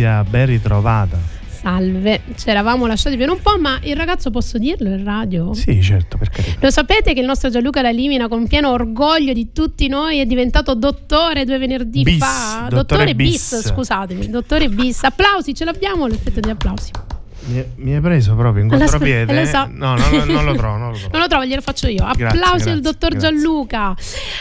Marzia, ben ritrovata. Salve, ci eravamo lasciati per un po', ma il ragazzo posso dirlo in radio? Sì, certo, perché. Lo sapete che il nostro Gianluca Lalimina, con pieno orgoglio di tutti noi, è diventato dottore due venerdì bis, fa. Dottore, dottore bis. bis, scusatemi, dottore bis. Applausi, ce l'abbiamo l'effetto di applausi. Mi, hai preso proprio in contropiede. Lo so. No, no, non lo trovo. Non lo, trovo. non lo trovo, glielo faccio io. Applausi grazie, al dottor grazie. Gianluca.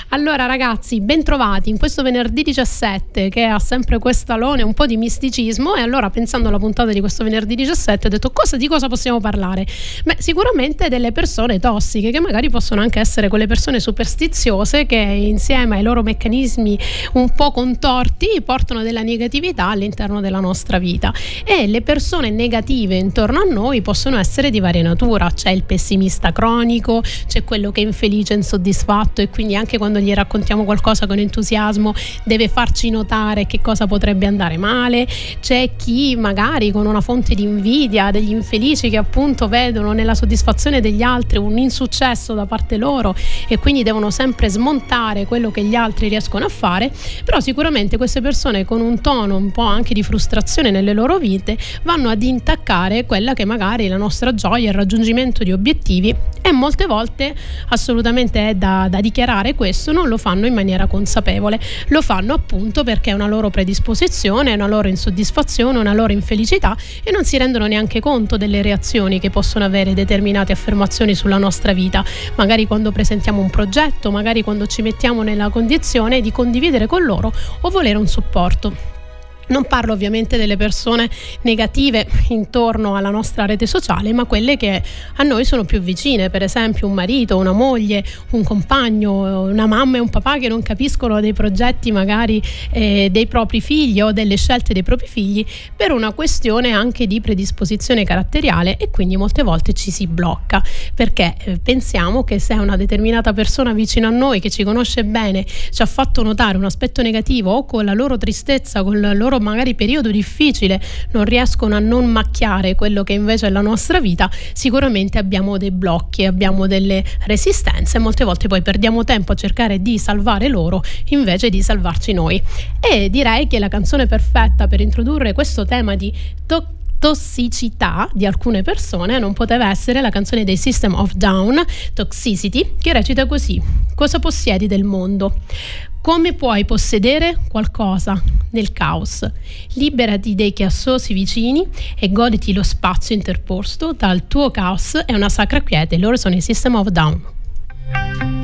Allora, ragazzi, bentrovati in questo venerdì 17 che ha sempre quest'alone un po' di misticismo. E allora, pensando alla puntata di questo venerdì 17, ho detto cosa, di cosa possiamo parlare? Beh, sicuramente delle persone tossiche, che magari possono anche essere quelle persone superstiziose che insieme ai loro meccanismi un po' contorti portano della negatività all'interno della nostra vita. E le persone negative intorno a noi possono essere di varia natura, c'è il pessimista cronico, c'è quello che è infelice, insoddisfatto e quindi anche quando gli raccontiamo qualcosa con entusiasmo deve farci notare che cosa potrebbe andare male, c'è chi magari con una fonte di invidia degli infelici che appunto vedono nella soddisfazione degli altri un insuccesso da parte loro e quindi devono sempre smontare quello che gli altri riescono a fare, però sicuramente queste persone con un tono un po' anche di frustrazione nelle loro vite vanno ad intaccare quella che magari è la nostra gioia, il raggiungimento di obiettivi e molte volte assolutamente è da, da, dichiarare questo, non lo fanno in maniera consapevole, lo fanno appunto perché è una loro predisposizione, una loro insoddisfazione, una loro infelicità e non si rendono neanche conto delle reazioni che possono avere determinate affermazioni sulla nostra vita, magari quando presentiamo un progetto, magari quando ci mettiamo nella condizione di condividere con loro o volere un supporto. Non parlo ovviamente delle persone negative intorno alla nostra rete sociale, ma quelle che a noi sono più vicine, per esempio un marito, una moglie, un compagno, una mamma e un papà che non capiscono dei progetti magari eh, dei propri figli o delle scelte dei propri figli per una questione anche di predisposizione caratteriale e quindi molte volte ci si blocca. Perché eh, pensiamo che se una determinata persona vicino a noi che ci conosce bene ci ha fatto notare un aspetto negativo o con la loro tristezza, con la loro magari periodo difficile non riescono a non macchiare quello che invece è la nostra vita, sicuramente abbiamo dei blocchi, abbiamo delle resistenze e molte volte poi perdiamo tempo a cercare di salvare loro invece di salvarci noi. E direi che la canzone perfetta per introdurre questo tema di tocco tossicità di alcune persone non poteva essere la canzone dei System of Down, Toxicity, che recita così: Cosa possiedi del mondo? Come puoi possedere qualcosa nel caos? Liberati dei chiassosi vicini e goditi lo spazio interposto dal tuo caos e una sacra quiete. Loro sono i System of Down.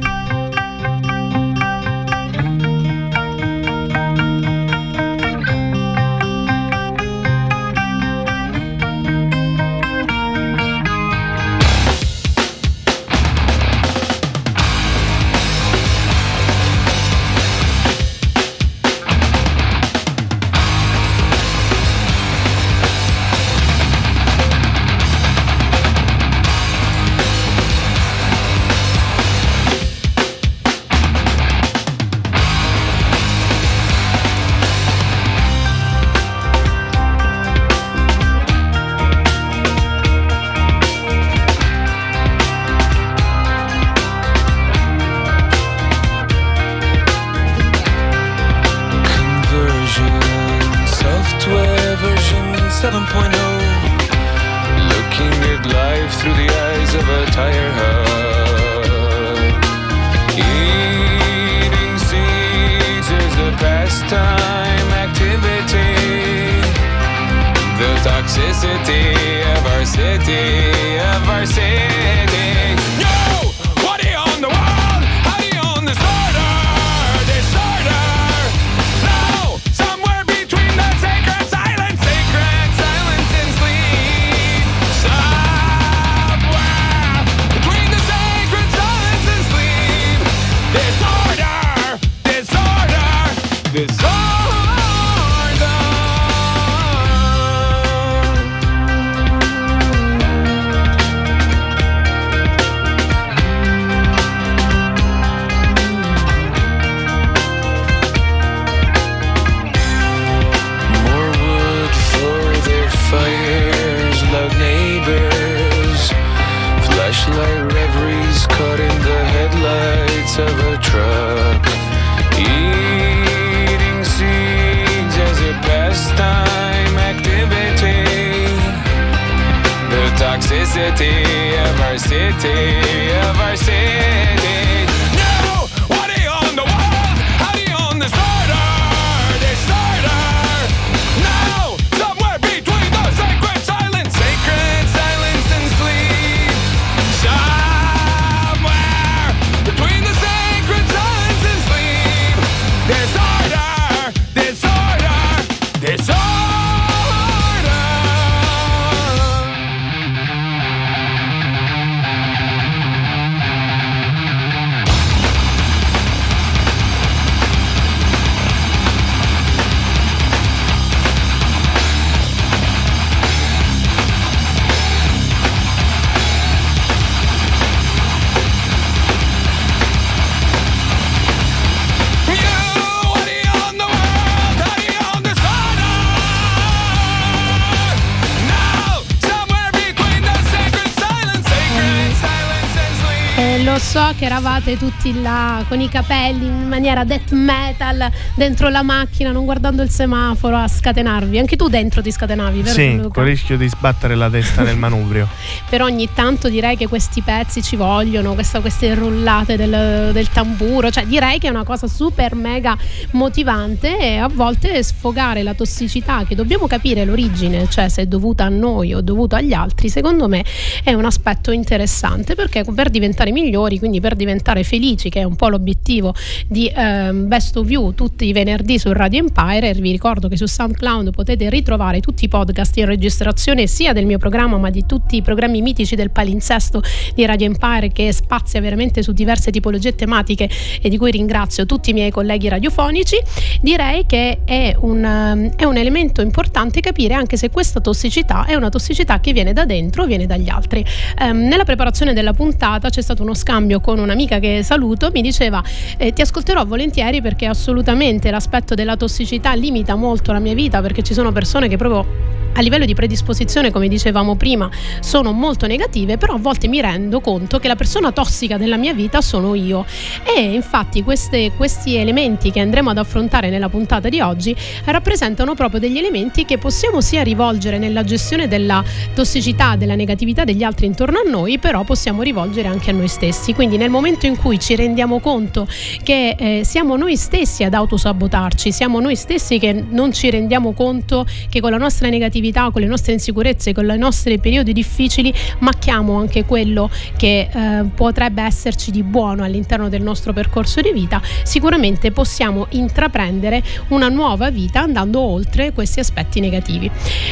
So che eravate tutti là con i capelli in maniera death metal dentro la macchina, non guardando il semaforo a scatenarvi. Anche tu dentro ti scatenavi, vero? Sì, Luca? con il rischio di sbattere la testa nel manubrio. Però ogni tanto direi che questi pezzi ci vogliono, questa, queste rullate del, del tamburo, cioè direi che è una cosa super mega motivante e a volte sfogare la tossicità che dobbiamo capire l'origine, cioè se è dovuta a noi o dovuta agli altri, secondo me è un aspetto interessante perché per diventare migliori, quindi per diventare felici, che è un po' l'obiettivo di eh, Best of You tutti i venerdì su Radio Empire, vi ricordo che su SoundCloud potete ritrovare tutti i podcast in registrazione sia del mio programma ma di tutti i programmi mitici del palinsesto di Radio Empire che spazia veramente su diverse tipologie tematiche e di cui ringrazio tutti i miei colleghi radiofonici, direi che è un, è un elemento importante capire anche se questa tossicità è una tossicità che viene da dentro o viene dagli altri. Um, nella preparazione della puntata c'è stato uno scambio con un'amica che saluto, mi diceva eh, ti ascolterò volentieri perché assolutamente l'aspetto della tossicità limita molto la mia vita perché ci sono persone che proprio a livello di predisposizione, come dicevamo prima, sono molto negative, però a volte mi rendo conto che la persona tossica della mia vita sono io. E infatti queste, questi elementi che andremo ad affrontare nella puntata di oggi rappresentano proprio degli elementi che possiamo sia rivolgere nella gestione della tossicità, della negatività degli altri intorno a noi, però possiamo rivolgere anche a noi stessi. Quindi nel momento in cui ci rendiamo conto che eh, siamo noi stessi ad autosabotarci, siamo noi stessi che non ci rendiamo conto che con la nostra negatività, con le nostre insicurezze, con i nostri periodi difficili, macchiamo anche quello che eh, potrebbe esserci di buono all'interno del nostro percorso di vita, sicuramente possiamo intraprendere una nuova vita andando oltre questi aspetti negativi.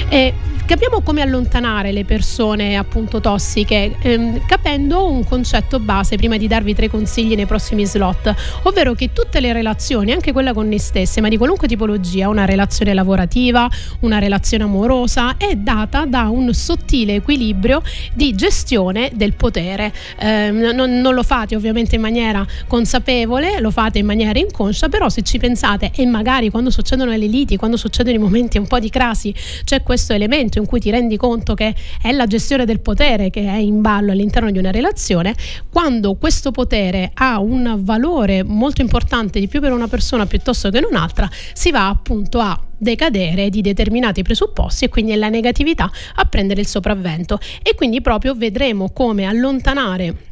E capiamo come allontanare le persone appunto tossiche, ehm, capendo un concetto base prima di darvi tre consigli nei prossimi slot, ovvero che tutte le relazioni, anche quella con noi stesse, ma di qualunque tipologia, una relazione lavorativa, una relazione amorosa è data da un sottile equilibrio di gestione del potere. Eh, non, non, lo fate ovviamente in maniera consapevole, lo fate in maniera inconscia, però se ci pensate e magari quando succedono le liti, quando succedono i momenti un po' di crasi, c'è questo elemento in cui ti rendi conto che è la gestione del potere che è in ballo all'interno di una relazione, quando questo potere ha un valore molto importante di più per una persona piuttosto che un'altra, si va appunto a decadere di determinati presupposti e quindi è la negatività a prendere il sopravvento. E quindi proprio vedremo come allontanare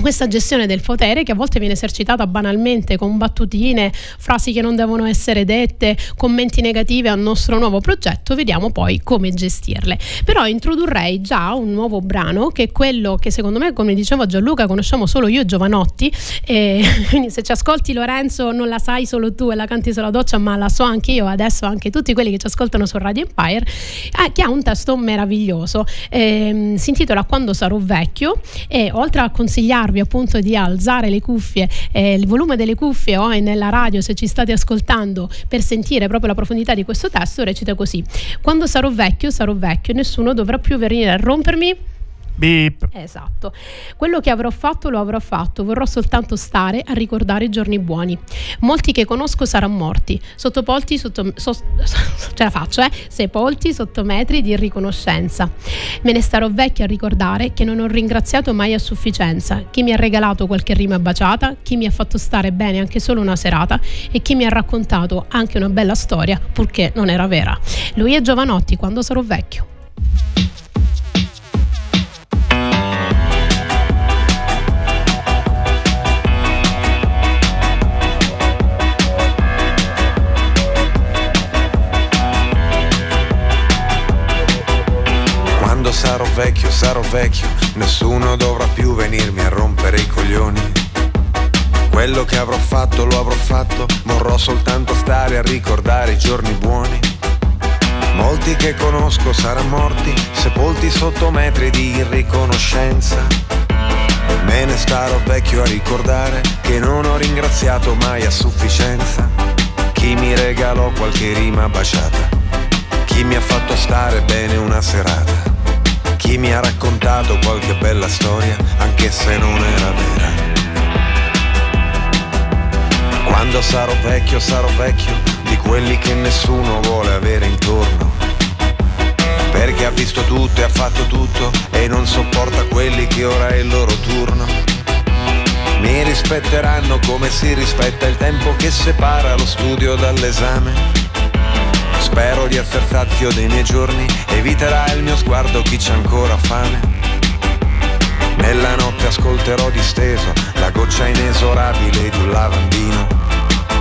questa gestione del potere che a volte viene esercitata banalmente con battutine, frasi che non devono essere dette, commenti negativi al nostro nuovo progetto, vediamo poi come gestirle. Però introdurrei già un nuovo brano che è quello che secondo me, come diceva Gianluca, conosciamo solo io e Giovanotti, e quindi se ci ascolti Lorenzo non la sai solo tu e la canti sulla doccia, ma la so anche io, adesso anche tutti quelli che ci ascoltano su Radio Empire, eh, che ha un testo meraviglioso. Eh, si intitola Quando sarò vecchio e oltre a consigliare consigliarvi appunto di alzare le cuffie, eh, il volume delle cuffie o nella radio se ci state ascoltando per sentire proprio la profondità di questo testo, recita così. Quando sarò vecchio, sarò vecchio, nessuno dovrà più venire a rompermi Beep. Esatto. Quello che avrò fatto lo avrò fatto, vorrò soltanto stare a ricordare i giorni buoni. Molti che conosco saranno morti, sottopolti sotto so, ce la faccio, eh? Sepolti sotto metri di riconoscenza. Me ne starò vecchia a ricordare che non ho ringraziato mai a sufficienza chi mi ha regalato qualche rima baciata, chi mi ha fatto stare bene anche solo una serata e chi mi ha raccontato anche una bella storia, purché non era vera. Lui è Giovanotti quando sarò vecchio. Sarò vecchio, nessuno dovrà più venirmi a rompere i coglioni. Quello che avrò fatto lo avrò fatto, vorrò soltanto stare a ricordare i giorni buoni. Molti che conosco saranno morti, sepolti sotto metri di irriconoscenza. Me ne starò vecchio a ricordare che non ho ringraziato mai a sufficienza. Chi mi regalò qualche rima baciata, chi mi ha fatto stare bene una serata chi mi ha raccontato qualche bella storia, anche se non era vera. Quando sarò vecchio, sarò vecchio di quelli che nessuno vuole avere intorno. Perché ha visto tutto e ha fatto tutto e non sopporta quelli che ora è il loro turno. Mi rispetteranno come si rispetta il tempo che separa lo studio dall'esame. Spero di essere sazio dei miei giorni, eviterà il mio sguardo chi c'ha ancora fame. Nella notte ascolterò disteso la goccia inesorabile di un lavandino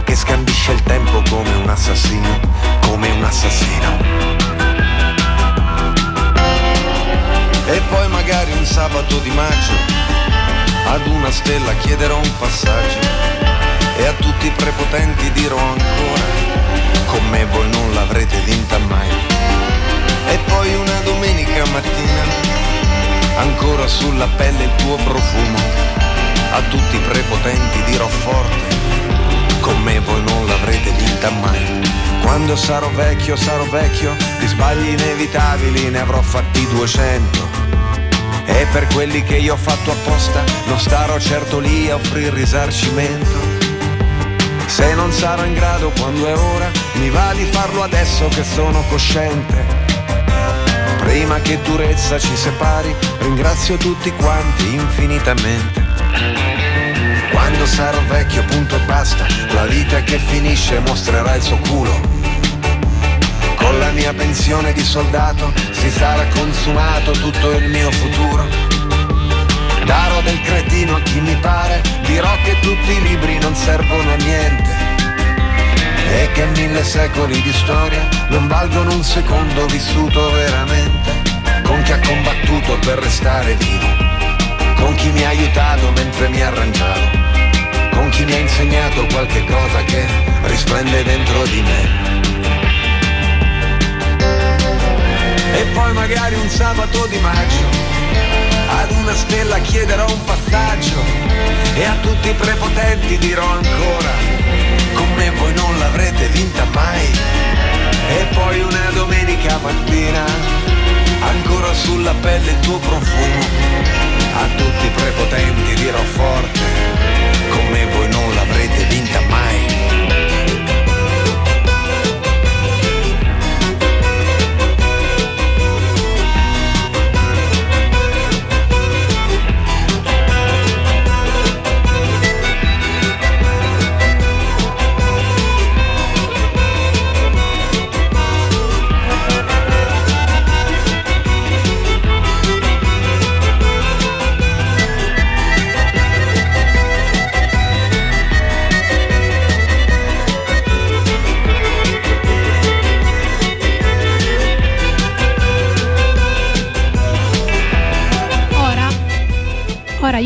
che scandisce il tempo come un assassino, come un assassino. E poi magari un sabato di maggio ad una stella chiederò un passaggio e a tutti i prepotenti dirò ancora con me voi non l'avrete vinta mai. E poi una domenica mattina ancora sulla pelle il tuo profumo a tutti i prepotenti dirò forte con me voi non l'avrete vinta mai. Quando sarò vecchio, sarò vecchio, di sbagli inevitabili ne avrò fatti 200 e per quelli che io ho fatto apposta non starò certo lì a offrire risarcimento. Se non sarò in grado quando è ora, mi va di farlo adesso che sono cosciente. Prima che durezza ci separi, ringrazio tutti quanti infinitamente. Quando sarò vecchio, punto e basta, la vita che finisce mostrerà il suo culo con la mia pensione di soldato si sarà consumato tutto il mio futuro. Darò del cretino a chi mi pare, dirò che tutti i libri non servono a niente. E che mille secoli di storia non valgono un secondo vissuto veramente. Con chi ha combattuto per restare vivo, con chi mi ha aiutato mentre mi arrangiavo, con chi mi ha insegnato qualche cosa che risplende dentro di me. E poi magari un sabato di maggio ad una stella chiederò un passaggio e a tutti i prepotenti dirò ancora con me voi non l'avrete vinta mai e poi una domenica mattina ancora sulla pelle il tuo profumo a tutti i prepotenti dirò forte con me voi non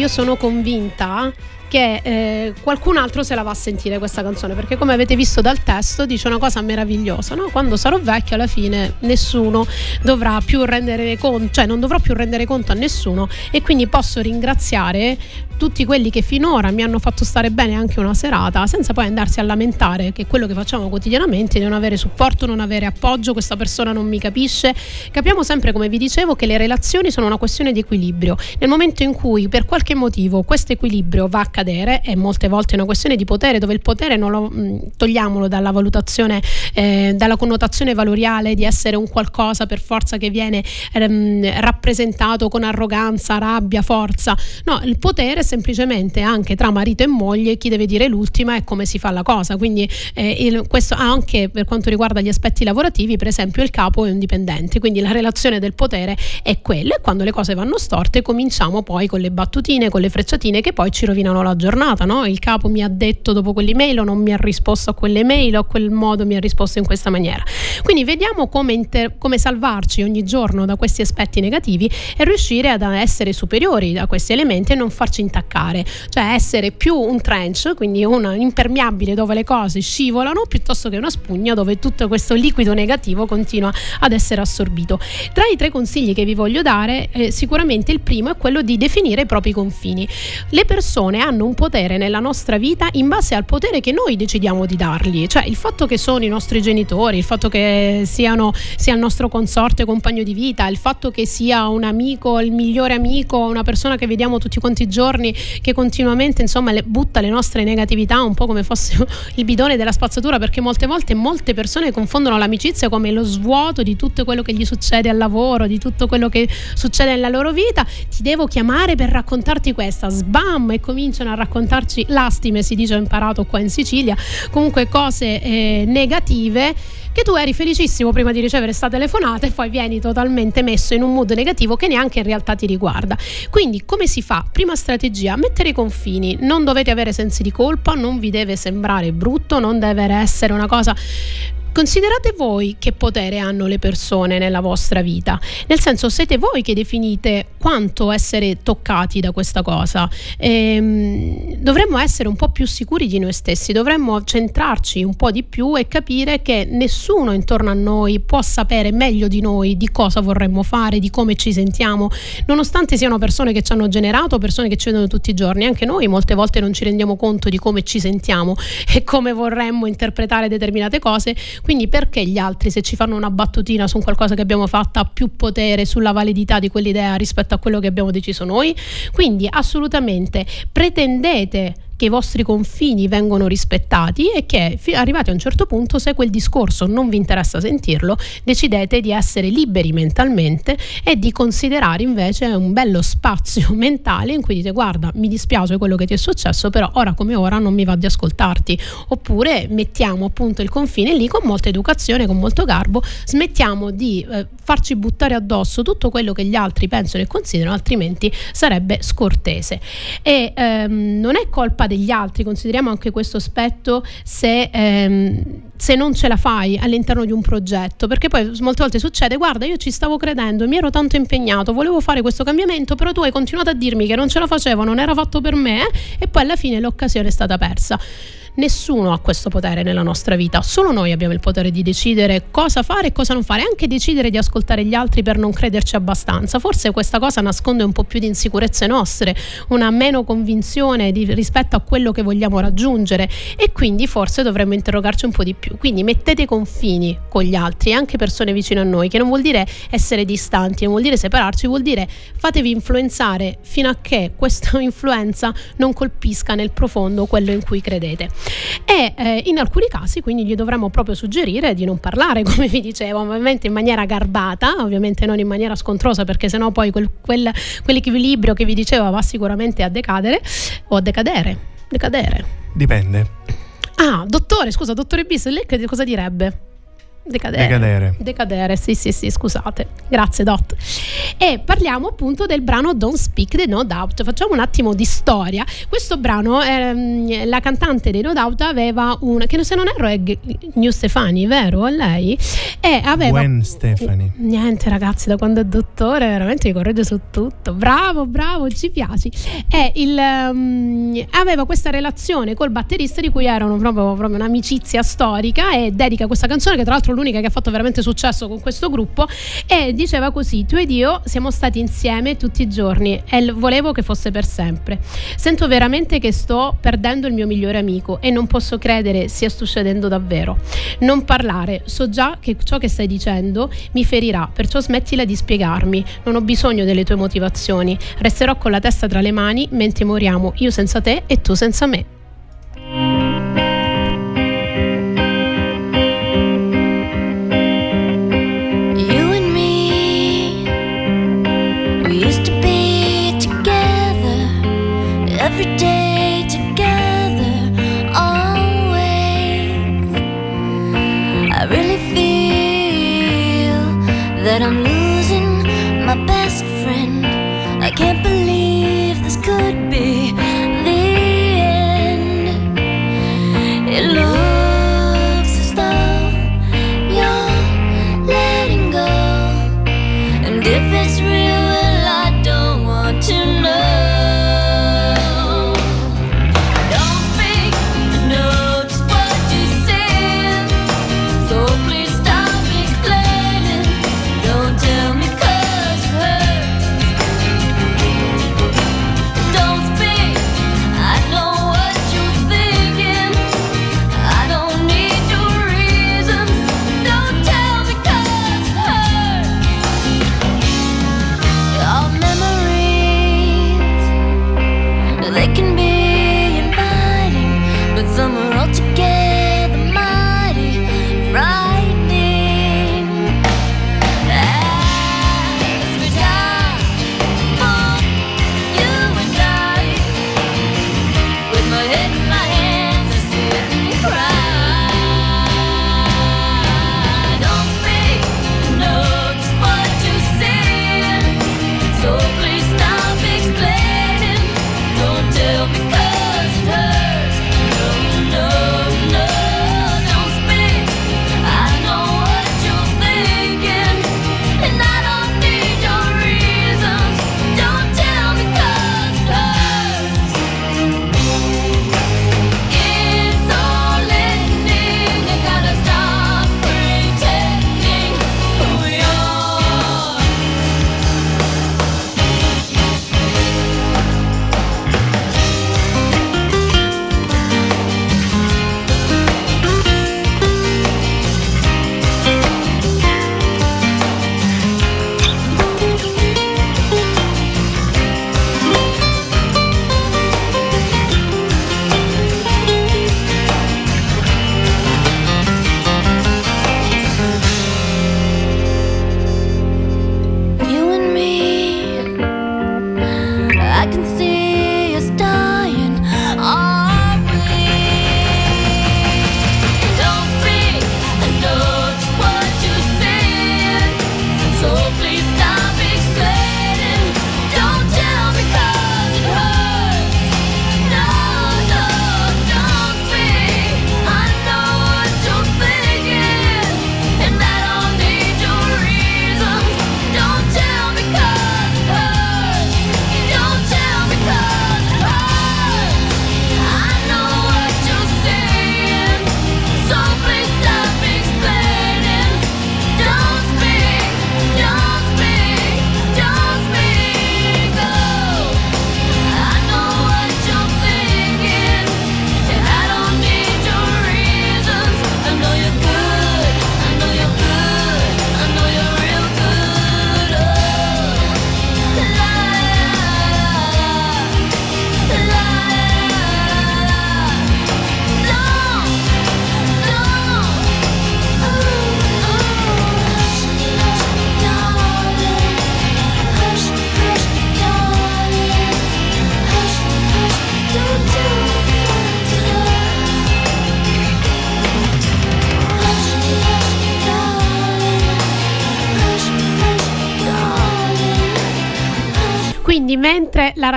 io sono convinta che eh, qualcun altro se la va a sentire questa canzone perché come avete visto dal testo dice una cosa meravigliosa no? quando sarò vecchio alla fine nessuno dovrà più rendere conto cioè non dovrò più rendere conto a nessuno e quindi posso ringraziare tutti quelli che finora mi hanno fatto stare bene anche una serata, senza poi andarsi a lamentare che quello che facciamo quotidianamente è non avere supporto, non avere appoggio, questa persona non mi capisce. Capiamo sempre, come vi dicevo, che le relazioni sono una questione di equilibrio. Nel momento in cui per qualche motivo questo equilibrio va a cadere, e molte volte è una questione di potere, dove il potere non lo mh, togliamolo dalla valutazione, eh, dalla connotazione valoriale di essere un qualcosa per forza che viene ehm, rappresentato con arroganza, rabbia, forza. No, il potere semplicemente anche tra marito e moglie chi deve dire l'ultima e come si fa la cosa. Quindi eh, il, questo anche per quanto riguarda gli aspetti lavorativi, per esempio il capo è un dipendente, quindi la relazione del potere è quella e quando le cose vanno storte cominciamo poi con le battutine, con le frecciatine che poi ci rovinano la giornata. No? Il capo mi ha detto dopo quell'email o non mi ha risposto a quell'email o a quel modo mi ha risposto in questa maniera. Quindi vediamo come, inter- come salvarci ogni giorno da questi aspetti negativi e riuscire ad essere superiori a questi elementi e non farci intaccare attaccare, cioè essere più un trench, quindi un impermeabile dove le cose scivolano, piuttosto che una spugna dove tutto questo liquido negativo continua ad essere assorbito. Tra i tre consigli che vi voglio dare, eh, sicuramente il primo è quello di definire i propri confini. Le persone hanno un potere nella nostra vita in base al potere che noi decidiamo di dargli, cioè il fatto che sono i nostri genitori, il fatto che siano sia il nostro consorte compagno di vita, il fatto che sia un amico, il migliore amico, una persona che vediamo tutti quanti i giorni giorni che continuamente insomma le, butta le nostre negatività un po' come fosse il bidone della spazzatura perché molte volte molte persone confondono l'amicizia come lo svuoto di tutto quello che gli succede al lavoro, di tutto quello che succede nella loro vita. Ti devo chiamare per raccontarti questa, sbam! E cominciano a raccontarci lastime, si dice ho imparato qua in Sicilia, comunque cose eh, negative che tu eri felicissimo prima di ricevere questa telefonata e poi vieni totalmente messo in un mood negativo che neanche in realtà ti riguarda. Quindi come si fa? Prima strategia, mettere i confini, non dovete avere sensi di colpa, non vi deve sembrare brutto, non deve essere una cosa Considerate voi che potere hanno le persone nella vostra vita, nel senso siete voi che definite quanto essere toccati da questa cosa. Ehm, dovremmo essere un po' più sicuri di noi stessi, dovremmo centrarci un po' di più e capire che nessuno intorno a noi può sapere meglio di noi di cosa vorremmo fare, di come ci sentiamo, nonostante siano persone che ci hanno generato, persone che ci vedono tutti i giorni, anche noi molte volte non ci rendiamo conto di come ci sentiamo e come vorremmo interpretare determinate cose quindi perché gli altri, se ci fanno una battutina su qualcosa che abbiamo fatto, ha più potere sulla validità di quell'idea rispetto a quello che abbiamo deciso noi? Quindi assolutamente pretendete che i vostri confini vengono rispettati e che arrivati a un certo punto se quel discorso non vi interessa sentirlo decidete di essere liberi mentalmente e di considerare invece un bello spazio mentale in cui dite guarda mi dispiace quello che ti è successo però ora come ora non mi va di ascoltarti. Oppure mettiamo appunto il confine lì con molta educazione con molto garbo smettiamo di eh, farci buttare addosso tutto quello che gli altri pensano e considerano altrimenti sarebbe scortese. E ehm, non è colpa degli altri, consideriamo anche questo aspetto se, ehm, se, non ce la fai all'interno di un progetto, perché poi molte volte succede, guarda io ci stavo credendo, mi ero tanto impegnato, volevo fare questo cambiamento, però tu hai continuato a dirmi che non ce la facevo, non era fatto per me eh? e poi alla fine l'occasione è stata persa. Nessuno ha questo potere nella nostra vita, solo noi abbiamo il potere di decidere cosa fare e cosa non fare, anche decidere di ascoltare gli altri per non crederci abbastanza. Forse questa cosa nasconde un po' più di insicurezze nostre, una meno convinzione di, rispetto a quello che vogliamo raggiungere e quindi forse dovremmo interrogarci un po' di più. Quindi mettete confini con gli altri, anche persone vicine a noi, che non vuol dire essere distanti, non vuol dire separarci, vuol dire fatevi influenzare fino a che questa influenza non colpisca nel profondo quello in cui credete e eh, in alcuni casi quindi gli dovremmo proprio suggerire di non parlare come vi dicevo ovviamente in maniera garbata ovviamente non in maniera scontrosa perché sennò poi quel, quel, quell'equilibrio che vi dicevo va sicuramente a decadere o a decadere decadere dipende ah dottore scusa dottore Bis lei cosa direbbe? Decadere. Decadere. Decadere, sì, sì, sì, scusate. Grazie, Dot. E parliamo appunto del brano Don't Speak the No Doubt. Facciamo un attimo di storia. Questo brano, ehm, la cantante dei No Doubt aveva una, che se non erro è New Stefani, vero? È lei? E aveva... Gwen Stefani. Niente ragazzi, da quando è dottore veramente mi corregge su tutto. Bravo, bravo, ci piaci. E il, um, aveva questa relazione col batterista di cui erano proprio, proprio un'amicizia storica e dedica questa canzone che tra l'altro l'altro l'unica che ha fatto veramente successo con questo gruppo, e diceva così, tu ed io siamo stati insieme tutti i giorni e volevo che fosse per sempre. Sento veramente che sto perdendo il mio migliore amico e non posso credere sia succedendo davvero. Non parlare, so già che ciò che stai dicendo mi ferirà, perciò smettila di spiegarmi, non ho bisogno delle tue motivazioni, resterò con la testa tra le mani mentre moriamo io senza te e tu senza me. That I'm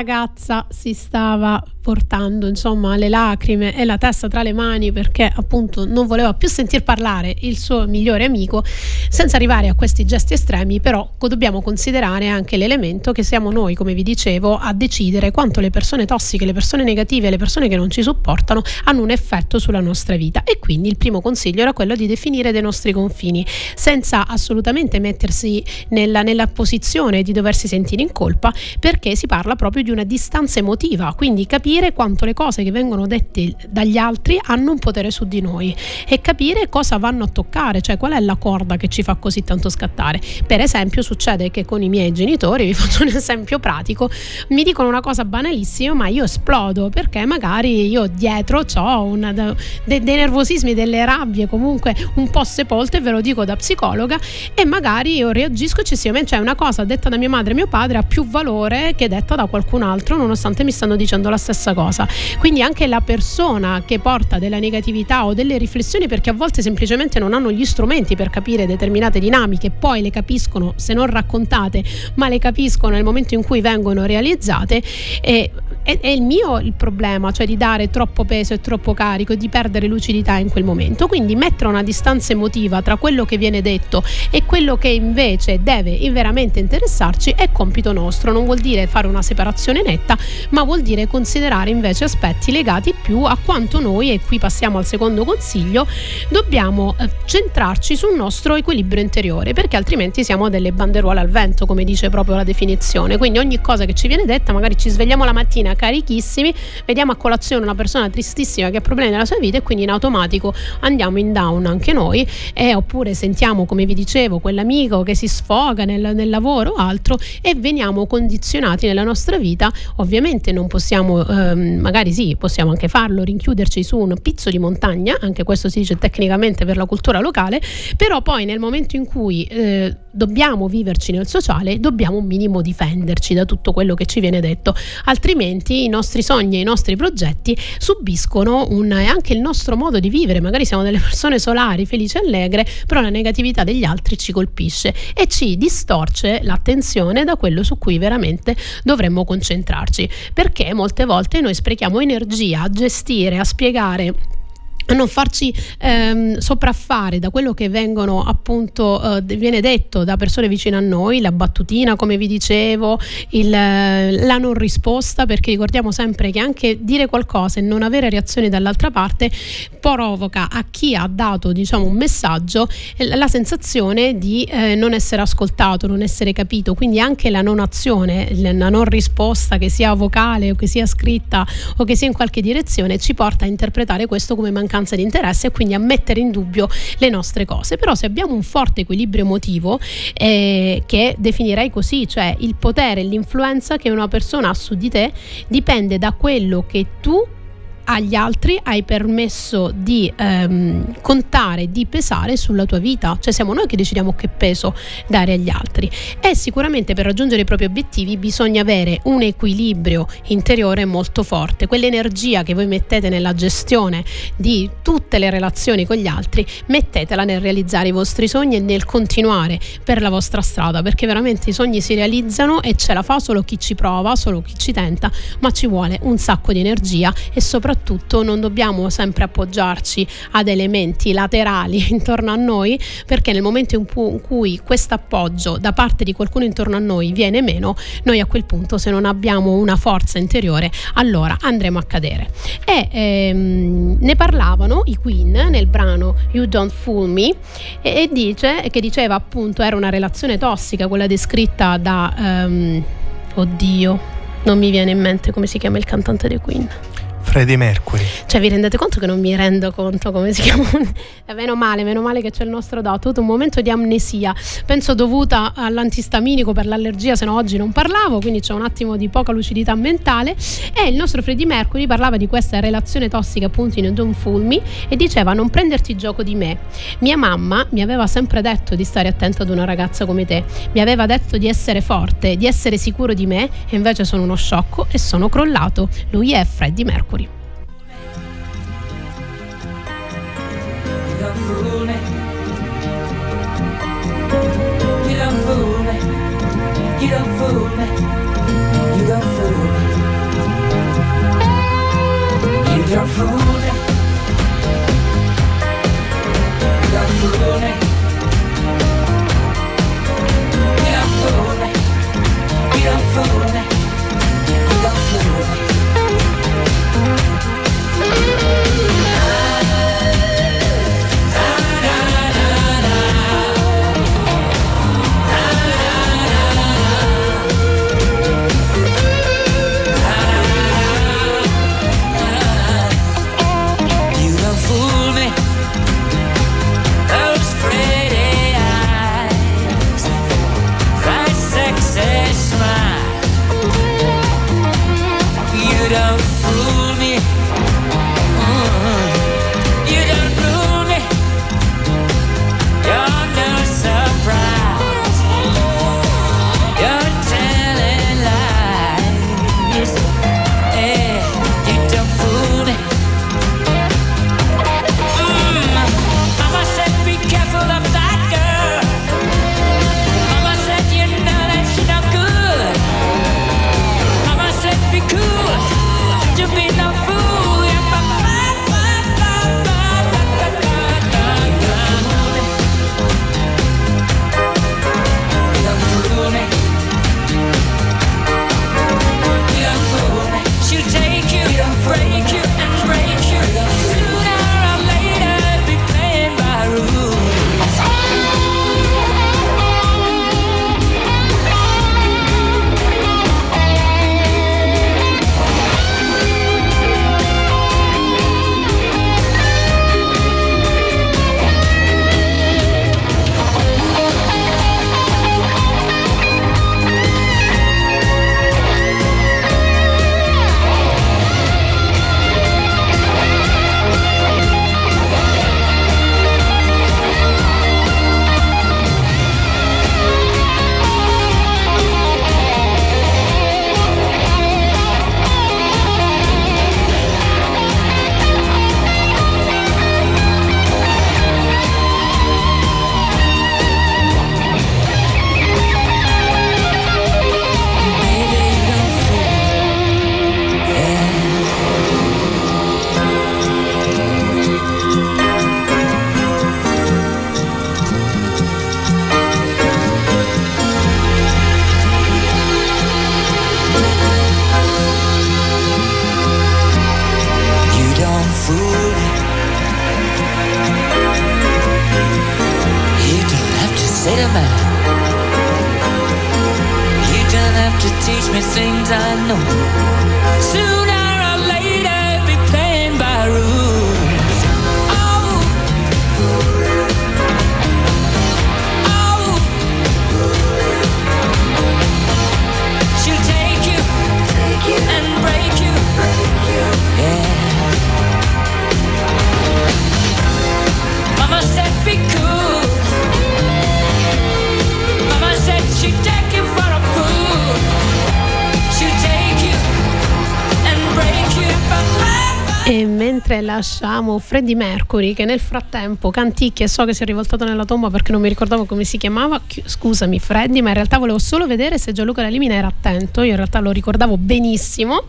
ragazza si stava portando insomma le lacrime e la testa tra le mani perché appunto non voleva più sentir parlare il suo migliore amico senza arrivare a questi gesti estremi però dobbiamo considerare anche l'elemento che siamo noi come vi dicevo a decidere quanto le persone tossiche le persone negative le persone che non ci supportano hanno un effetto sulla nostra vita. E quindi il primo consiglio era quello di definire dei nostri confini senza assolutamente mettersi nella, nella posizione di doversi sentire in colpa perché si parla proprio di una distanza emotiva. Quindi capire capire quanto le cose che vengono dette dagli altri hanno un potere su di noi e capire cosa vanno a toccare, cioè qual è la corda che ci fa così tanto scattare. Per esempio succede che con i miei genitori, vi faccio un esempio pratico, mi dicono una cosa banalissima ma io esplodo perché magari io dietro ho de, dei nervosismi, delle rabbie comunque un po' sepolte, ve lo dico da psicologa e magari io reagisco eccessivamente, cioè una cosa detta da mia madre e mio padre ha più valore che detta da qualcun altro nonostante mi stanno dicendo la stessa stessa cosa. Quindi anche la persona che porta della negatività o delle riflessioni perché a volte semplicemente non hanno gli strumenti per capire determinate dinamiche, poi le capiscono se non raccontate, ma le capiscono nel momento in cui vengono realizzate. E è, è, il mio il problema, cioè di dare troppo peso e troppo carico di perdere lucidità in quel momento. Quindi mettere una distanza emotiva tra quello che viene detto e quello che invece deve veramente interessarci è compito nostro. Non vuol dire fare una separazione netta, ma vuol dire considerare invece aspetti legati più a quanto noi, e qui passiamo al secondo consiglio, dobbiamo eh, centrarci sul nostro equilibrio interiore, perché altrimenti siamo delle banderuole al vento, come dice proprio la definizione. Quindi ogni cosa che ci viene detta, magari ci svegliamo la mattina carichissimi, vediamo a colazione una persona tristissima che ha problemi nella sua vita e quindi in automatico andiamo in down anche noi, e, oppure sentiamo, come vi dicevo, quell'amico che si sfoga nel, nel lavoro o altro e veniamo condizionati nella nostra vita. Ovviamente non possiamo, ehm, magari sì, possiamo anche farlo, rinchiuderci su un pizzo di montagna, anche questo si dice tecnicamente per la cultura locale, però poi nel momento in cui eh, dobbiamo viverci nel sociale, dobbiamo un minimo difenderci da tutto quello che ci viene detto, altrimenti altrimenti i nostri sogni e i nostri progetti subiscono un, anche il nostro modo di vivere. Magari siamo delle persone solari, felici e allegre, però la negatività degli altri ci colpisce e ci distorce l'attenzione da quello su cui veramente dovremmo concentrarci. Perché molte volte noi sprechiamo energia a gestire, a spiegare a non farci ehm, sopraffare da quello che vengono appunto eh, viene detto da persone vicine a noi, la battutina come vi dicevo, il, la non risposta, perché ricordiamo sempre che anche dire qualcosa e non avere reazioni dall'altra parte provoca a chi ha dato diciamo un messaggio eh, la sensazione di eh, non essere ascoltato, non essere capito, quindi anche la non azione, la non risposta che sia vocale o che sia scritta o che sia in qualche direzione ci porta a interpretare questo come mancanza mancanza di interesse e quindi a mettere in dubbio le nostre cose. Però se abbiamo un forte equilibrio emotivo, eh, che definirei così, cioè il potere e l'influenza che una persona ha su di te, dipende da quello che tu agli altri hai permesso di ehm, contare, di pesare sulla tua vita, cioè siamo noi che decidiamo che peso dare agli altri. E sicuramente per raggiungere i propri obiettivi bisogna avere un equilibrio interiore molto forte, quell'energia che voi mettete nella gestione di tutte le relazioni con gli altri, mettetela nel realizzare i vostri sogni e nel continuare per la vostra strada, perché veramente i sogni si realizzano e ce la fa solo chi ci prova, solo chi ci tenta, ma ci vuole un sacco di energia e soprattutto soprattutto non dobbiamo sempre appoggiarci ad elementi laterali intorno a noi perché nel momento in, cui questo appoggio da parte di qualcuno intorno a noi viene meno, noi a quel punto se non abbiamo una forza interiore allora andremo a cadere. E ehm, ne parlavano i Queen nel brano You Don't Fool Me e, e dice che diceva appunto era una relazione tossica quella descritta da... Um, oddio, non mi viene in mente come si chiama il cantante dei Queen. Freddie Mercury. Cioè, vi rendete conto che non mi rendo conto come si chiama? meno male, meno male che c'è il nostro dato. Avuto un momento di amnesia, penso dovuta all'antistaminico per l'allergia, se no oggi non parlavo, quindi c'è un attimo di poca lucidità mentale. E il nostro Freddie Mercury parlava di questa relazione tossica, appunto, in Don't Fool e diceva: Non prenderti gioco di me. Mia mamma mi aveva sempre detto di stare attento ad una ragazza come te. Mi aveva detto di essere forte, di essere sicuro di me, e invece sono uno sciocco e sono crollato. Lui è Freddie Mercury. Lasciamo Freddie Mercury che nel frattempo canticchia e so che si è rivoltato nella tomba perché non mi ricordavo come si chiamava. Scusami Freddie ma in realtà volevo solo vedere se Gianluca Lalimina era attento io in realtà lo ricordavo benissimo.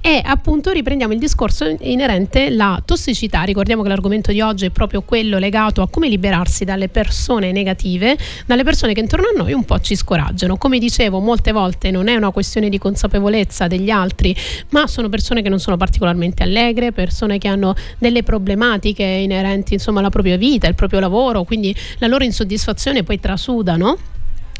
E appunto riprendiamo il discorso inerente alla tossicità. Ricordiamo che l'argomento di oggi è proprio quello legato a come liberarsi dalle persone negative dalle persone che intorno a noi un po' ci scoraggiano. Come dicevo molte volte non è una questione di consapevolezza degli altri ma sono persone che non sono particolarmente allegre persone che hanno delle problematiche inerenti insomma, alla propria vita, al proprio lavoro, quindi la loro insoddisfazione poi trasudano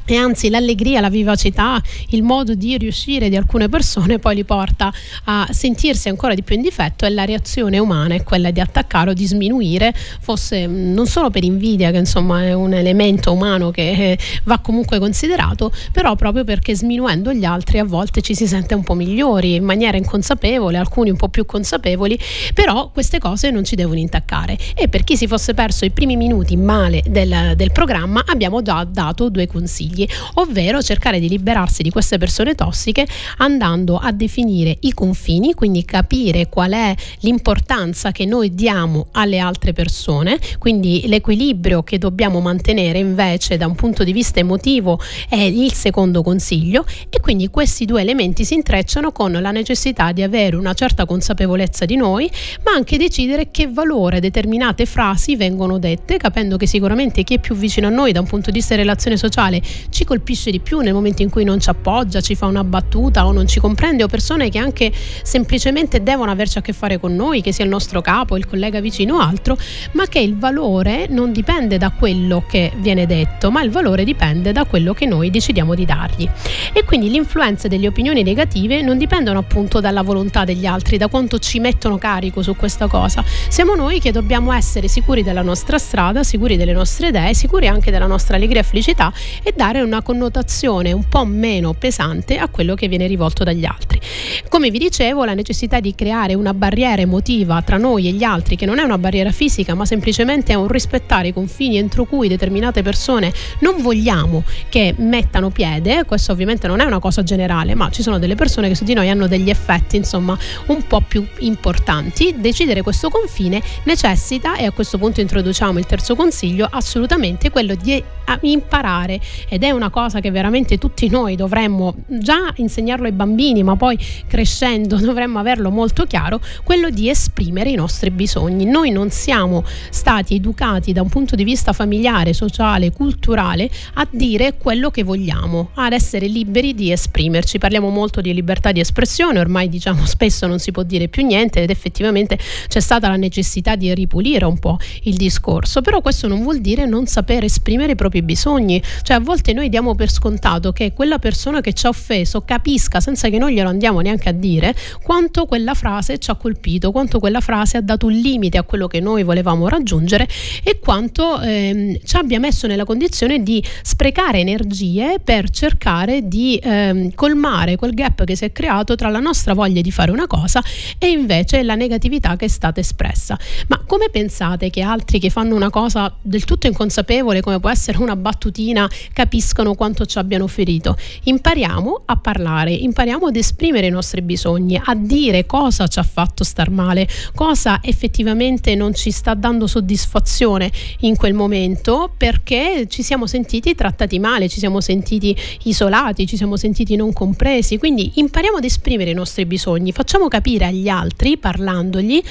e anzi l'allegria, la vivacità, il modo di riuscire di alcune persone poi li porta a sentirsi ancora di più in difetto e la reazione umana è quella di attaccare o di sminuire, fosse mm, non solo per invidia che insomma è un elemento umano che eh, va comunque considerato, però proprio perché sminuendo gli altri a volte ci si sente un po' migliori in maniera inconsapevole, alcuni un po' più consapevoli, però queste cose non ci devono intaccare. E per chi si fosse perso i primi minuti male del, del programma abbiamo già dato due consigli figli, ovvero cercare di liberarsi di queste persone tossiche andando a definire i confini, quindi capire qual è l'importanza che noi diamo alle altre persone, quindi l'equilibrio che dobbiamo mantenere invece da un punto di vista emotivo è il secondo consiglio e quindi questi due elementi si intrecciano con la necessità di avere una certa consapevolezza di noi, ma anche decidere che valore determinate frasi vengono dette, capendo che sicuramente chi è più vicino a noi da un punto di vista di relazione sociale ci colpisce di più nel momento in cui non ci appoggia, ci fa una battuta o non ci comprende o persone che anche semplicemente devono averci a che fare con noi, che sia il nostro capo, il collega vicino o altro, ma che il valore non dipende da quello che viene detto, ma il valore dipende da quello che noi decidiamo di dargli. E quindi l'influenza delle opinioni negative non dipendono appunto dalla volontà degli altri, da quanto ci mettono carico su questa cosa. Siamo noi che dobbiamo essere sicuri della nostra strada, sicuri delle nostre idee, sicuri anche della nostra allegria e felicità e dare una connotazione un po' meno pesante a quello che viene rivolto dagli altri. Come vi dicevo, la necessità di creare una barriera emotiva tra noi e gli altri, che non è una barriera fisica, ma semplicemente è un rispettare i confini entro cui determinate persone non vogliamo che mettano piede, questo ovviamente non è una cosa generale, ma ci sono delle persone che su di noi hanno degli effetti, insomma, un po' più importanti. Decidere questo confine necessita, e a questo punto introduciamo il terzo consiglio, assolutamente quello di imparare ed è una cosa che veramente tutti noi dovremmo già insegnarlo ai bambini, ma poi crescendo dovremmo averlo molto chiaro, quello di esprimere i nostri bisogni. Noi non siamo stati educati da un punto di vista familiare, sociale, culturale a dire quello che vogliamo, ad essere liberi di esprimerci. Parliamo molto di libertà di espressione, ormai diciamo spesso non si può dire più niente ed effettivamente c'è stata la necessità di ripulire un po' il discorso, però questo non vuol dire non sapere esprimere i propri bisogni, cioè a volte noi diamo per scontato che quella persona che ci ha offeso capisca senza che noi glielo andiamo neanche a dire quanto quella frase ci ha colpito, quanto quella frase ha dato un limite a quello che noi volevamo raggiungere e quanto ehm, ci abbia messo nella condizione di sprecare energie per cercare di ehm, colmare quel gap che si è creato tra la nostra voglia di fare una cosa e invece la negatività che è stata espressa. Ma come pensate che altri che fanno una cosa del tutto inconsapevole, come può essere una battutina, capiscano quanto ci abbiano ferito? Impariamo a parlare, impariamo ad esprimere i nostri bisogni, a dire cosa ci ha fatto star male, cosa effettivamente non ci sta dando soddisfazione in quel momento perché ci siamo sentiti trattati male, ci siamo sentiti isolati, ci siamo sentiti non compresi. Quindi impariamo ad esprimere i nostri bisogni, facciamo capire agli altri, parlandogli,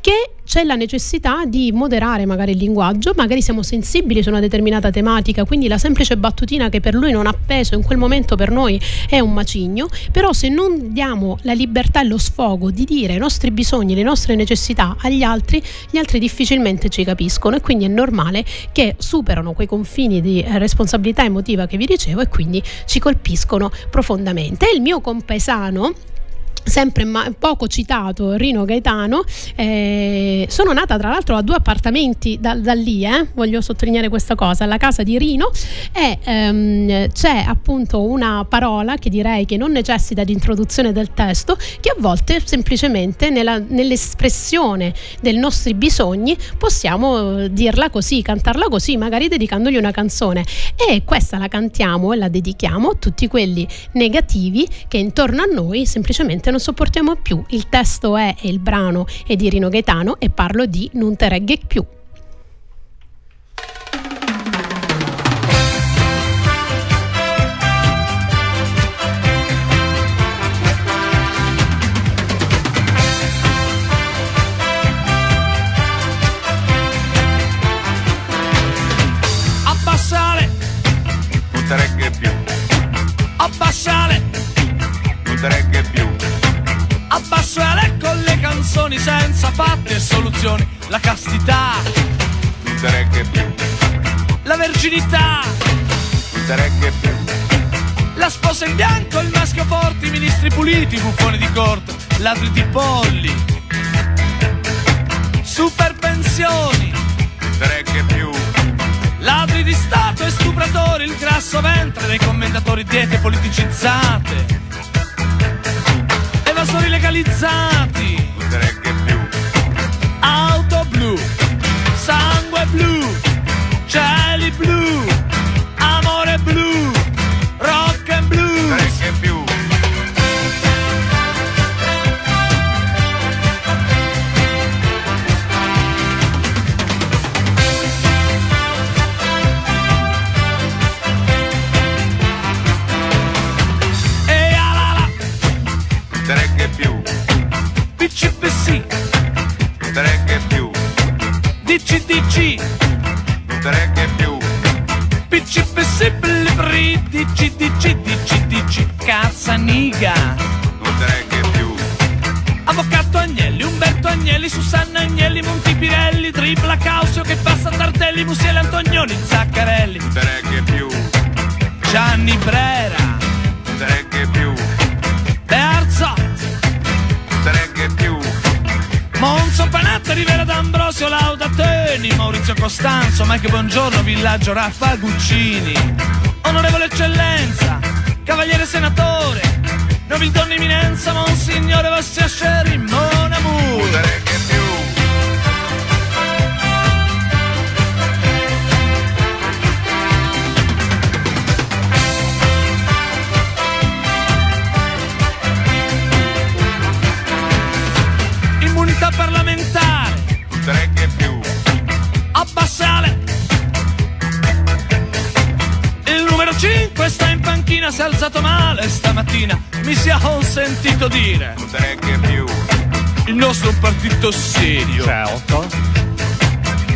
che c'è la necessità di moderare magari il linguaggio, magari siamo sensibili su una determinata tematica, quindi la semplice battutina che per lui non ha peso in quel momento per noi è un macigno, però se non diamo la libertà e lo sfogo di dire i nostri bisogni, le nostre necessità agli altri, gli altri difficilmente ci capiscono e quindi è normale che superano quei confini di responsabilità emotiva che vi dicevo e quindi ci colpiscono profondamente. il mio compaesano sempre ma- poco citato Rino Gaetano eh, sono nata tra l'altro a due appartamenti da, da lì eh, voglio sottolineare questa cosa. Alla casa di Rino e ehm, c'è appunto una parola che direi che non necessita di introduzione del testo che a volte semplicemente nella, nell'espressione dei nostri bisogni possiamo dirla così cantarla così magari dedicandogli una canzone. E questa la cantiamo e la dedichiamo a tutti quelli negativi che intorno a noi semplicemente non sopportiamo più. Il testo è e il brano è di Rino Gaetano e parlo di Non te regge più. Le canzoni senza fatti e soluzioni. La castità non regge più. La verginità non regge più. La sposa in bianco, il maschio forte, i ministri puliti, i buffoni di corte, ladri di polli. Super pensioni non regge più. Ladri di Stato e stupratori, il grasso ventre dei commentatori diete politicizzate evasori legalizzati. Regge più. Auto blu, sangue blu, cieli blu. Costanzo, Mike Buongiorno, Villaggio Raffa Guccini, Onorevole Eccellenza, Cavaliere Senatore, Nobildonna Eminenza, Monsignore Vostia Sherry, Mon Amour. Si è alzato male stamattina, mi sia consentito dire. Tre più Il nostro è partito serio, Certo.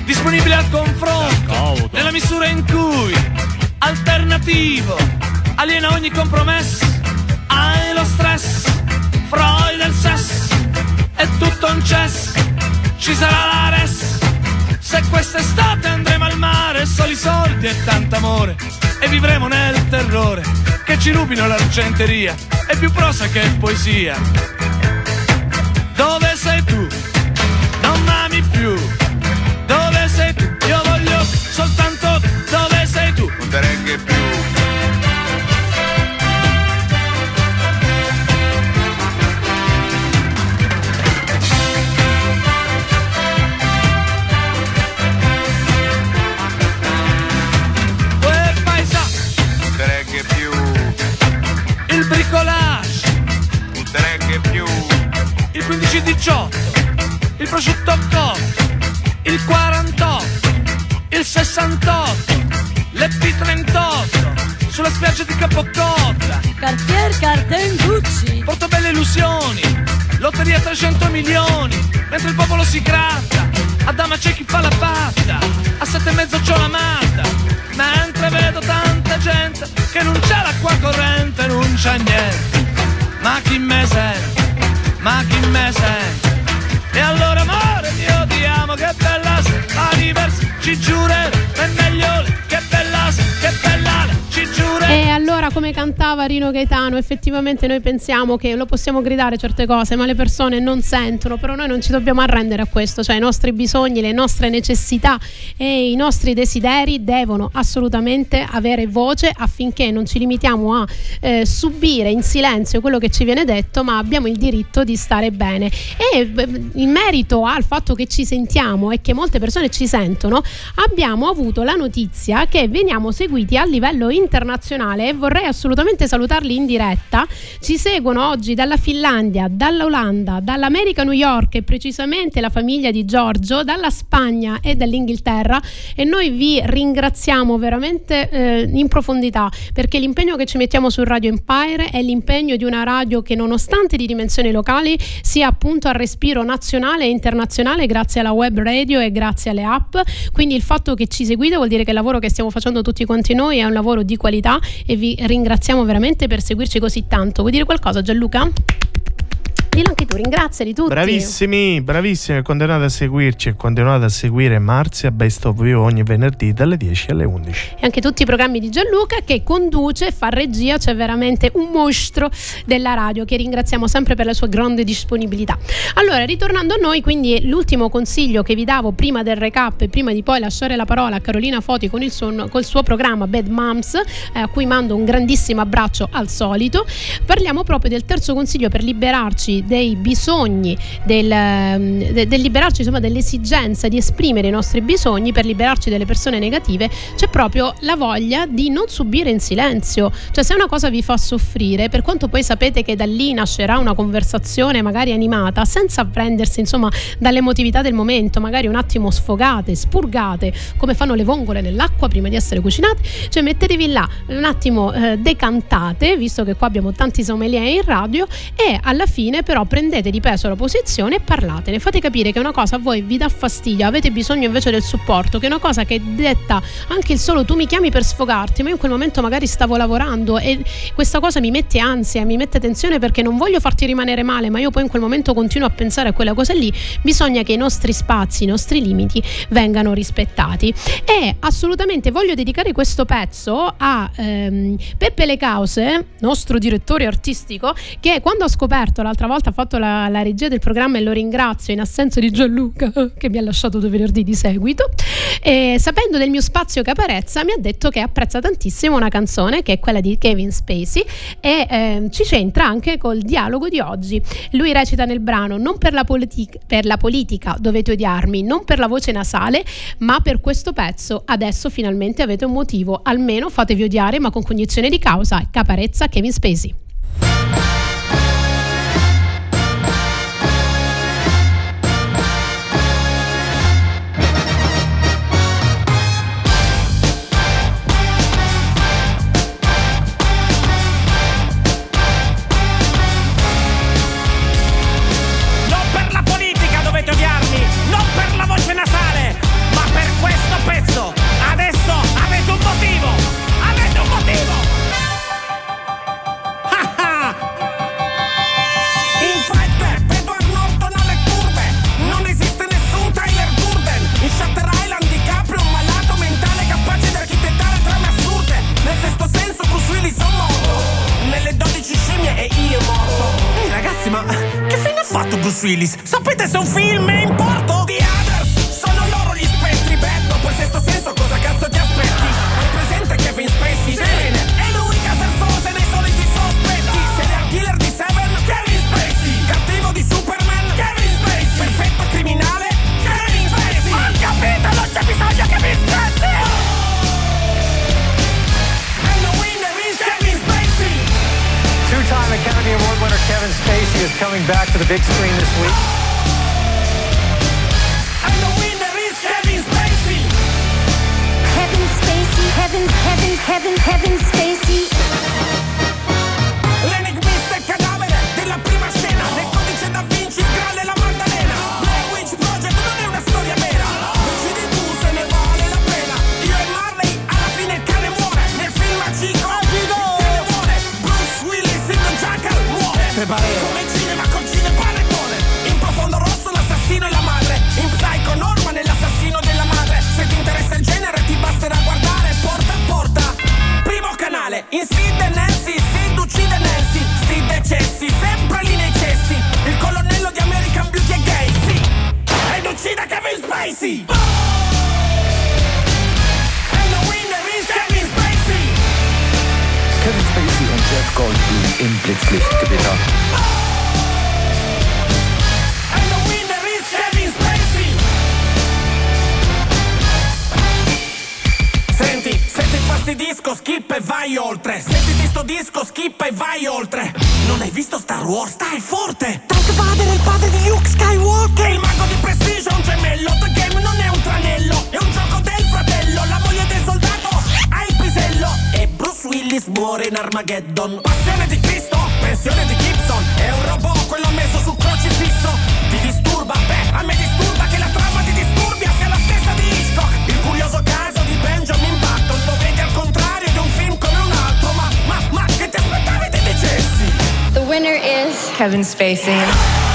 disponibile al confronto, D'accordo. nella misura in cui alternativo, aliena ogni compromesso, hai lo stress, Freud del sesso, è tutto un cess, ci sarà la res, se quest'estate andremo al mare, soli soldi e tanto amore, e vivremo nel terrore, che ci rubino l'argenteria, è più prosa che poesia. Dove sei tu? Non m'ami più. Il 15-18, il prosciutto cotto, il 48, il 68, l'Ep38, sulla spiaggia di Capocotta, Cartier Carten Gucci. Portobelle illusioni, lotteria 300 milioni, mentre il popolo si gratta, a dama c'è chi fa la patta, a sette e mezzo c'ho la matta, mentre vedo tanta gente che non c'è l'acqua corrente, non c'è niente, ma chi me sente, ma chi me sente, e allora amore mio ti amo, che bella sei, la diversa, ci giurerò, è meglio che bella sei, che bella giurerò. E allora, come cantava Rino Gaetano, effettivamente noi pensiamo che lo possiamo gridare certe cose, ma le persone non sentono, però noi non ci dobbiamo arrendere a questo, cioè i nostri bisogni, le nostre necessità e i nostri desideri devono assolutamente avere voce affinché non ci limitiamo a eh, subire in silenzio quello che ci viene detto, ma abbiamo il diritto di stare bene. E in merito al fatto che ci sentiamo e che molte persone ci sentono, abbiamo avuto la notizia che veniamo seguiti a livello internazionale e vorrei assolutamente salutarli in diretta. Ci seguono oggi dalla Finlandia, dall'Olanda, dall'America New York e precisamente la famiglia di Giorgio, dalla Spagna e dall'Inghilterra e noi vi ringraziamo veramente eh, in profondità perché l'impegno che ci mettiamo su Radio Empire è l'impegno di una radio che nonostante di dimensioni locali sia appunto a respiro nazionale e internazionale grazie alla web radio e grazie alle app. Quindi il fatto che ci seguite vuol dire che il lavoro che stiamo facendo tutti quanti noi è un lavoro di qualità e vi ringraziamo veramente per seguirci così tanto. Vuoi dire qualcosa Gianluca? Dillo anche tu, ringraziali tutti. Bravissimi, bravissimi. Continuate a seguirci e continuate a seguire Marzia Best of You ogni venerdì dalle 10 alle 11. e anche tutti i programmi di Gianluca che conduce, fa regia, c'è veramente un mostro della radio che ringraziamo sempre per la sua grande disponibilità. Allora, ritornando a noi, quindi l'ultimo consiglio che vi davo prima del recap e prima di poi lasciare la parola a Carolina Foti con il suo, col suo programma Bad Moms, eh, a cui mando un grandissimo abbraccio al solito, parliamo proprio del terzo consiglio per liberarci dei bisogni, del, de- del liberarci insomma dell'esigenza di esprimere i nostri bisogni per liberarci delle persone negative, c'è proprio la voglia di non subire in silenzio. Cioè se una cosa vi fa soffrire, per quanto poi sapete che da lì nascerà una conversazione magari animata, senza prendersi insomma dall'emotività del momento, magari un attimo sfogate, spurgate, come fanno le vongole nell'acqua prima di essere cucinate, cioè mettetevi là un attimo eh, decantate, visto che qua abbiamo tanti sommelier in radio, e alla fine però però prendete di peso la posizione e parlatene, fate capire che una cosa a voi vi dà fastidio, avete bisogno invece del supporto, che è una cosa che detta anche il solo tu mi chiami per sfogarti, ma io in quel momento magari stavo lavorando e questa cosa mi mette ansia, mi mette tensione perché non voglio farti rimanere male, ma io poi in quel momento continuo a pensare a quella cosa lì, bisogna che i nostri spazi, i nostri limiti vengano rispettati. E assolutamente voglio dedicare questo pezzo a ehm, Peppe Le Cause, nostro direttore artistico, che quando ho scoperto l'altra volta ha fatto la, la regia del programma e lo ringrazio in assenza di Gianluca che mi ha lasciato due venerdì di seguito, e sapendo del mio spazio caparezza mi ha detto che apprezza tantissimo una canzone che è quella di Kevin Spacey e eh, ci c'entra anche col dialogo di oggi. Lui recita nel brano non per la, politi- per la politica dovete odiarmi, non per la voce nasale, ma per questo pezzo adesso finalmente avete un motivo, almeno fatevi odiare ma con cognizione di causa. Caparezza Kevin Spacey. Willis? Sapete se un film è in porto? Kevin Spacey is coming back to the big screen this week. And the winner is Kevin Spacey. Kevin Spacey, Kevin, Kevin, Kevin, Kevin Spacey. Im Blitzlichtgewitter. Senti, se ti infastidisco, skip e vai oltre. Sentiti sto disco, skip e vai oltre. Non hai visto Star Wars? Stai forte! Darth Vader è il padre di Luke Skywalker! Il mago di prestigio è un gemello. The game non è un tranello, è un gioco del fratello. La moglie del soldato ha il pisello. E Bruce Willis muore in Armageddon. Passione di crocifisso. Ti disturba? Beh, a me disturba che la trama di Disturbia sia la stessa di Hitchcock. Il curioso caso di Benjamin Button. Lo vedi al contrario di un film come un altro. Ma, ma, ma, che ti aspettavi ti dicessi? The winner is Kevin Spacey.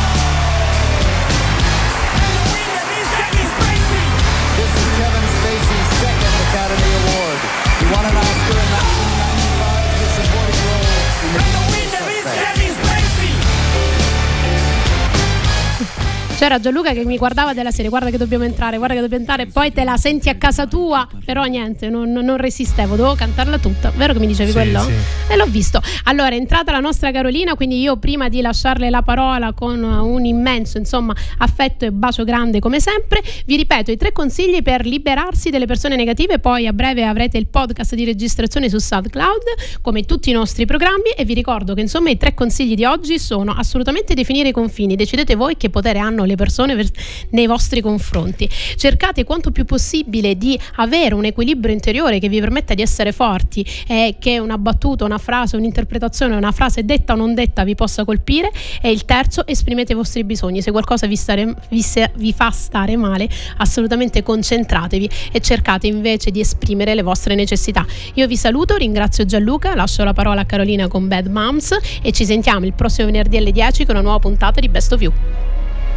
C'era Gianluca che mi guardava della serie, guarda che dobbiamo entrare, guarda che dobbiamo entrare, poi te la senti a casa tua, però niente, non, non resistevo, dovevo cantarla tutta. Vero che mi dicevi Sì, quello? sì. E l'ho visto. Allora, è entrata la nostra Carolina, quindi io prima di lasciarle la parola con un immenso, insomma, affetto e bacio grande come sempre, vi ripeto i tre consigli per liberarsi delle persone negative, poi a breve avrete il podcast di registrazione su SoundCloud, come tutti i nostri programmi e vi ricordo che insomma i tre consigli di oggi sono assolutamente definire i confini, decidete voi che potere hanno le persone vers- nei vostri confronti. Cercate quanto più possibile di avere un equilibrio interiore che vi permetta di essere forti e che una battuta, una frase, un'interpretazione, una frase detta o non detta vi possa colpire. E il terzo, esprimete i vostri bisogni. Se qualcosa vi, stare, vi, se, vi fa stare male, assolutamente concentratevi e cercate invece di esprimere le vostre necessità. Io vi saluto, ringrazio Gianluca, lascio la parola a Carolina con Bad Moms e ci sentiamo il prossimo venerdì alle 10 con una nuova puntata di Best of You.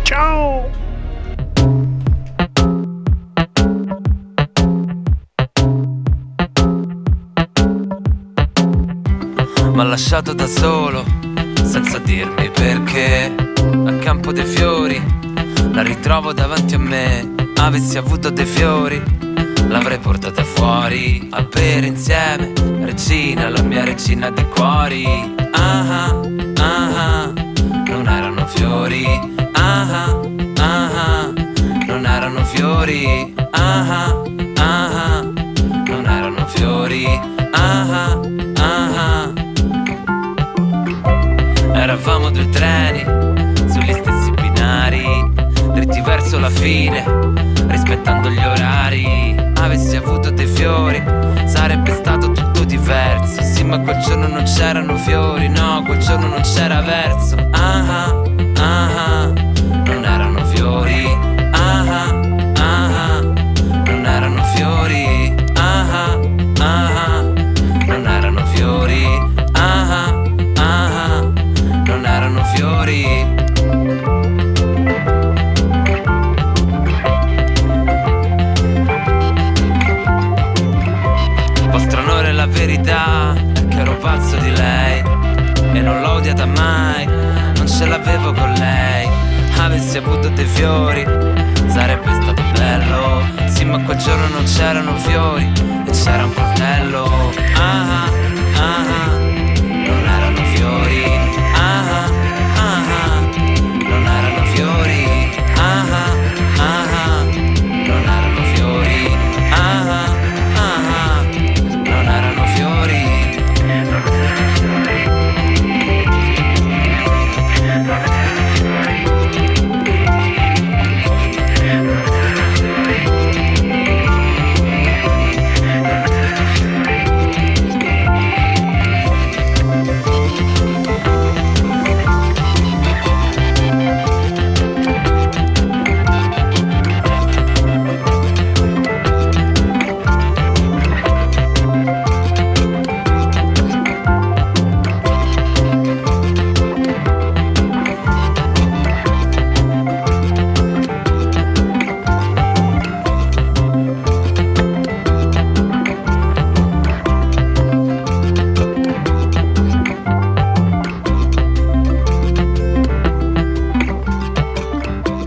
Ciao! M'ha lasciato da solo, senza dirmi perché. A campo dei fiori, la ritrovo davanti a me. Avessi avuto dei fiori, l'avrei portata fuori a bere insieme. Regina, la mia regina dei cuori. Ah ah, ah ah, non erano fiori. Ah ah, non erano fiori. Ah ah, ah non erano fiori. Ah ah, ah. Eravamo due treni sugli stessi binari, dritti verso la fine, rispettando gli orari. Avessi avuto dei fiori, sarebbe stato tutto diverso. Sì, ma quel giorno non c'erano fiori, no, quel giorno non c'era verso. Ah, ah